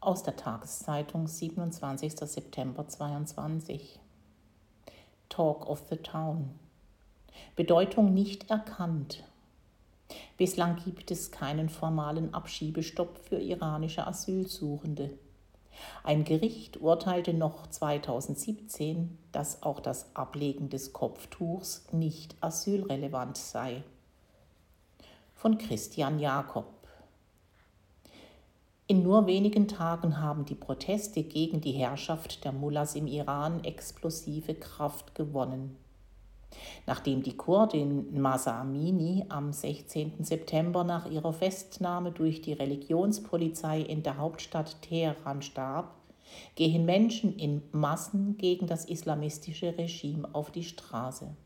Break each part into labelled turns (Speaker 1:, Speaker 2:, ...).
Speaker 1: aus der Tageszeitung 27. September 22. Talk of the Town. Bedeutung nicht erkannt. Bislang gibt es keinen formalen Abschiebestopp für iranische Asylsuchende. Ein Gericht urteilte noch 2017, dass auch das Ablegen des Kopftuchs nicht asylrelevant sei. Von Christian Jakob. In nur wenigen Tagen haben die Proteste gegen die Herrschaft der Mullahs im Iran explosive Kraft gewonnen. Nachdem die Kurdin Masa Amini am 16. September nach ihrer Festnahme durch die Religionspolizei in der Hauptstadt Teheran starb, gehen Menschen in Massen gegen das islamistische Regime auf die Straße.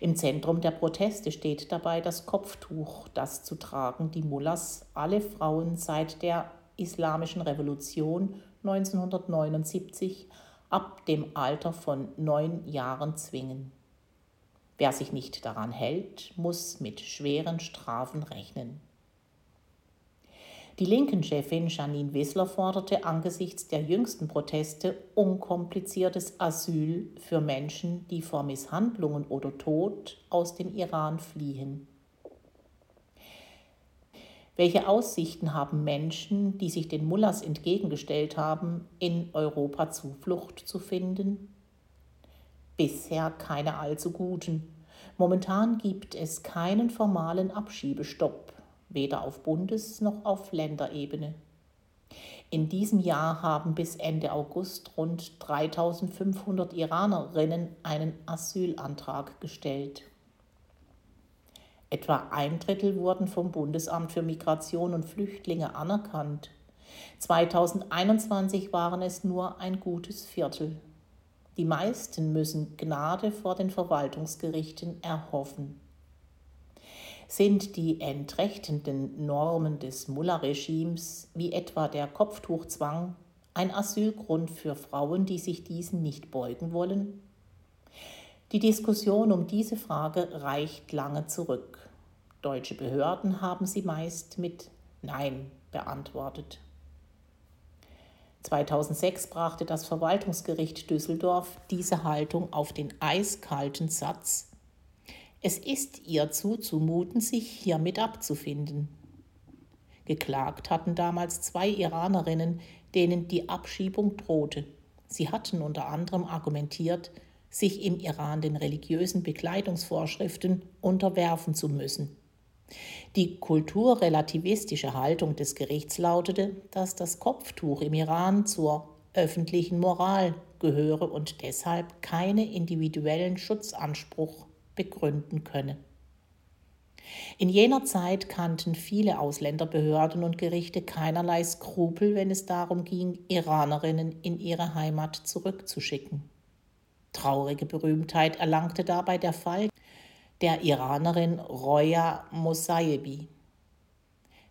Speaker 1: Im Zentrum der Proteste steht dabei das Kopftuch, das zu tragen die Mullahs alle Frauen seit der Islamischen Revolution 1979 ab dem Alter von neun Jahren zwingen. Wer sich nicht daran hält, muss mit schweren Strafen rechnen. Die Linken-Chefin Janine Wissler forderte angesichts der jüngsten Proteste unkompliziertes Asyl für Menschen, die vor Misshandlungen oder Tod aus dem Iran fliehen. Welche Aussichten haben Menschen, die sich den Mullahs entgegengestellt haben, in Europa Zuflucht zu finden? Bisher keine allzu guten. Momentan gibt es keinen formalen Abschiebestopp weder auf Bundes- noch auf Länderebene. In diesem Jahr haben bis Ende August rund 3500 Iranerinnen einen Asylantrag gestellt. Etwa ein Drittel wurden vom Bundesamt für Migration und Flüchtlinge anerkannt. 2021 waren es nur ein gutes Viertel. Die meisten müssen Gnade vor den Verwaltungsgerichten erhoffen sind die entrechtenden Normen des Mullah-Regimes, wie etwa der Kopftuchzwang, ein Asylgrund für Frauen, die sich diesen nicht beugen wollen? Die Diskussion um diese Frage reicht lange zurück. Deutsche Behörden haben sie meist mit Nein beantwortet. 2006 brachte das Verwaltungsgericht Düsseldorf diese Haltung auf den eiskalten Satz, es ist ihr zuzumuten, sich hiermit abzufinden. Geklagt hatten damals zwei Iranerinnen, denen die Abschiebung drohte. Sie hatten unter anderem argumentiert, sich im Iran den religiösen Bekleidungsvorschriften unterwerfen zu müssen. Die kulturrelativistische Haltung des Gerichts lautete, dass das Kopftuch im Iran zur öffentlichen Moral gehöre und deshalb keine individuellen Schutzanspruch begründen könne. In jener Zeit kannten viele Ausländerbehörden und Gerichte keinerlei Skrupel, wenn es darum ging, Iranerinnen in ihre Heimat zurückzuschicken. Traurige Berühmtheit erlangte dabei der Fall der Iranerin Roya Mosayebi.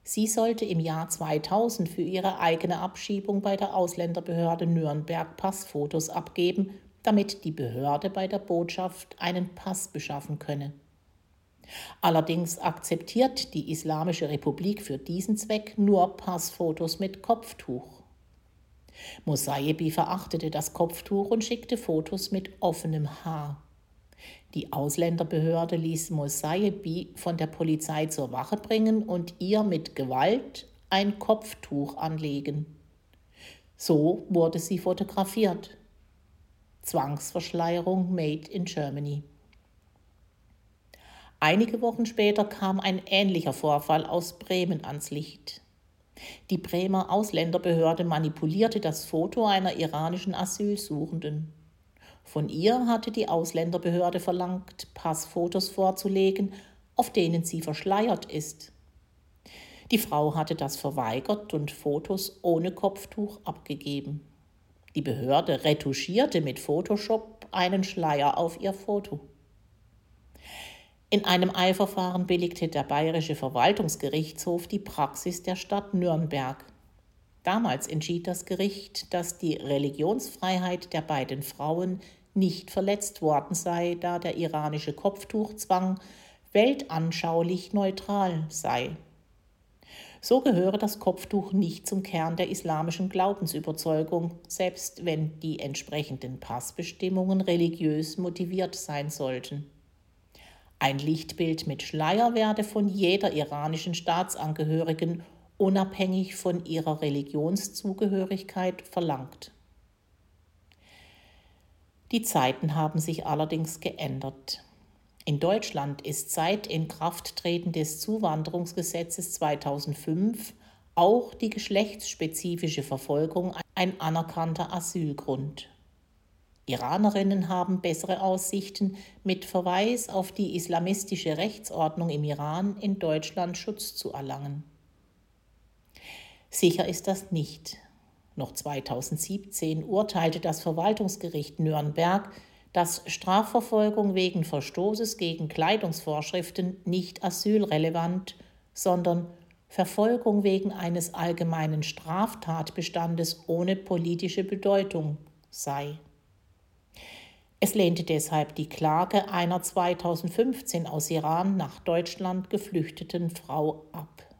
Speaker 1: Sie sollte im Jahr 2000 für ihre eigene Abschiebung bei der Ausländerbehörde Nürnberg Passfotos abgeben damit die Behörde bei der Botschaft einen Pass beschaffen könne. Allerdings akzeptiert die Islamische Republik für diesen Zweck nur Passfotos mit Kopftuch. Mosayebi verachtete das Kopftuch und schickte Fotos mit offenem Haar. Die Ausländerbehörde ließ Mosayebi von der Polizei zur Wache bringen und ihr mit Gewalt ein Kopftuch anlegen. So wurde sie fotografiert. Zwangsverschleierung Made in Germany. Einige Wochen später kam ein ähnlicher Vorfall aus Bremen ans Licht. Die Bremer Ausländerbehörde manipulierte das Foto einer iranischen Asylsuchenden. Von ihr hatte die Ausländerbehörde verlangt, Passfotos vorzulegen, auf denen sie verschleiert ist. Die Frau hatte das verweigert und Fotos ohne Kopftuch abgegeben. Die Behörde retuschierte mit Photoshop einen Schleier auf ihr Foto. In einem Eilverfahren billigte der Bayerische Verwaltungsgerichtshof die Praxis der Stadt Nürnberg. Damals entschied das Gericht, dass die Religionsfreiheit der beiden Frauen nicht verletzt worden sei, da der iranische Kopftuchzwang weltanschaulich neutral sei. So gehöre das Kopftuch nicht zum Kern der islamischen Glaubensüberzeugung, selbst wenn die entsprechenden Passbestimmungen religiös motiviert sein sollten. Ein Lichtbild mit Schleier werde von jeder iranischen Staatsangehörigen unabhängig von ihrer Religionszugehörigkeit verlangt. Die Zeiten haben sich allerdings geändert. In Deutschland ist seit Inkrafttreten des Zuwanderungsgesetzes 2005 auch die geschlechtsspezifische Verfolgung ein anerkannter Asylgrund. Iranerinnen haben bessere Aussichten, mit Verweis auf die islamistische Rechtsordnung im Iran in Deutschland Schutz zu erlangen. Sicher ist das nicht. Noch 2017 urteilte das Verwaltungsgericht Nürnberg, dass Strafverfolgung wegen Verstoßes gegen Kleidungsvorschriften nicht asylrelevant, sondern Verfolgung wegen eines allgemeinen Straftatbestandes ohne politische Bedeutung sei. Es lehnte deshalb die Klage einer 2015 aus Iran nach Deutschland geflüchteten Frau ab.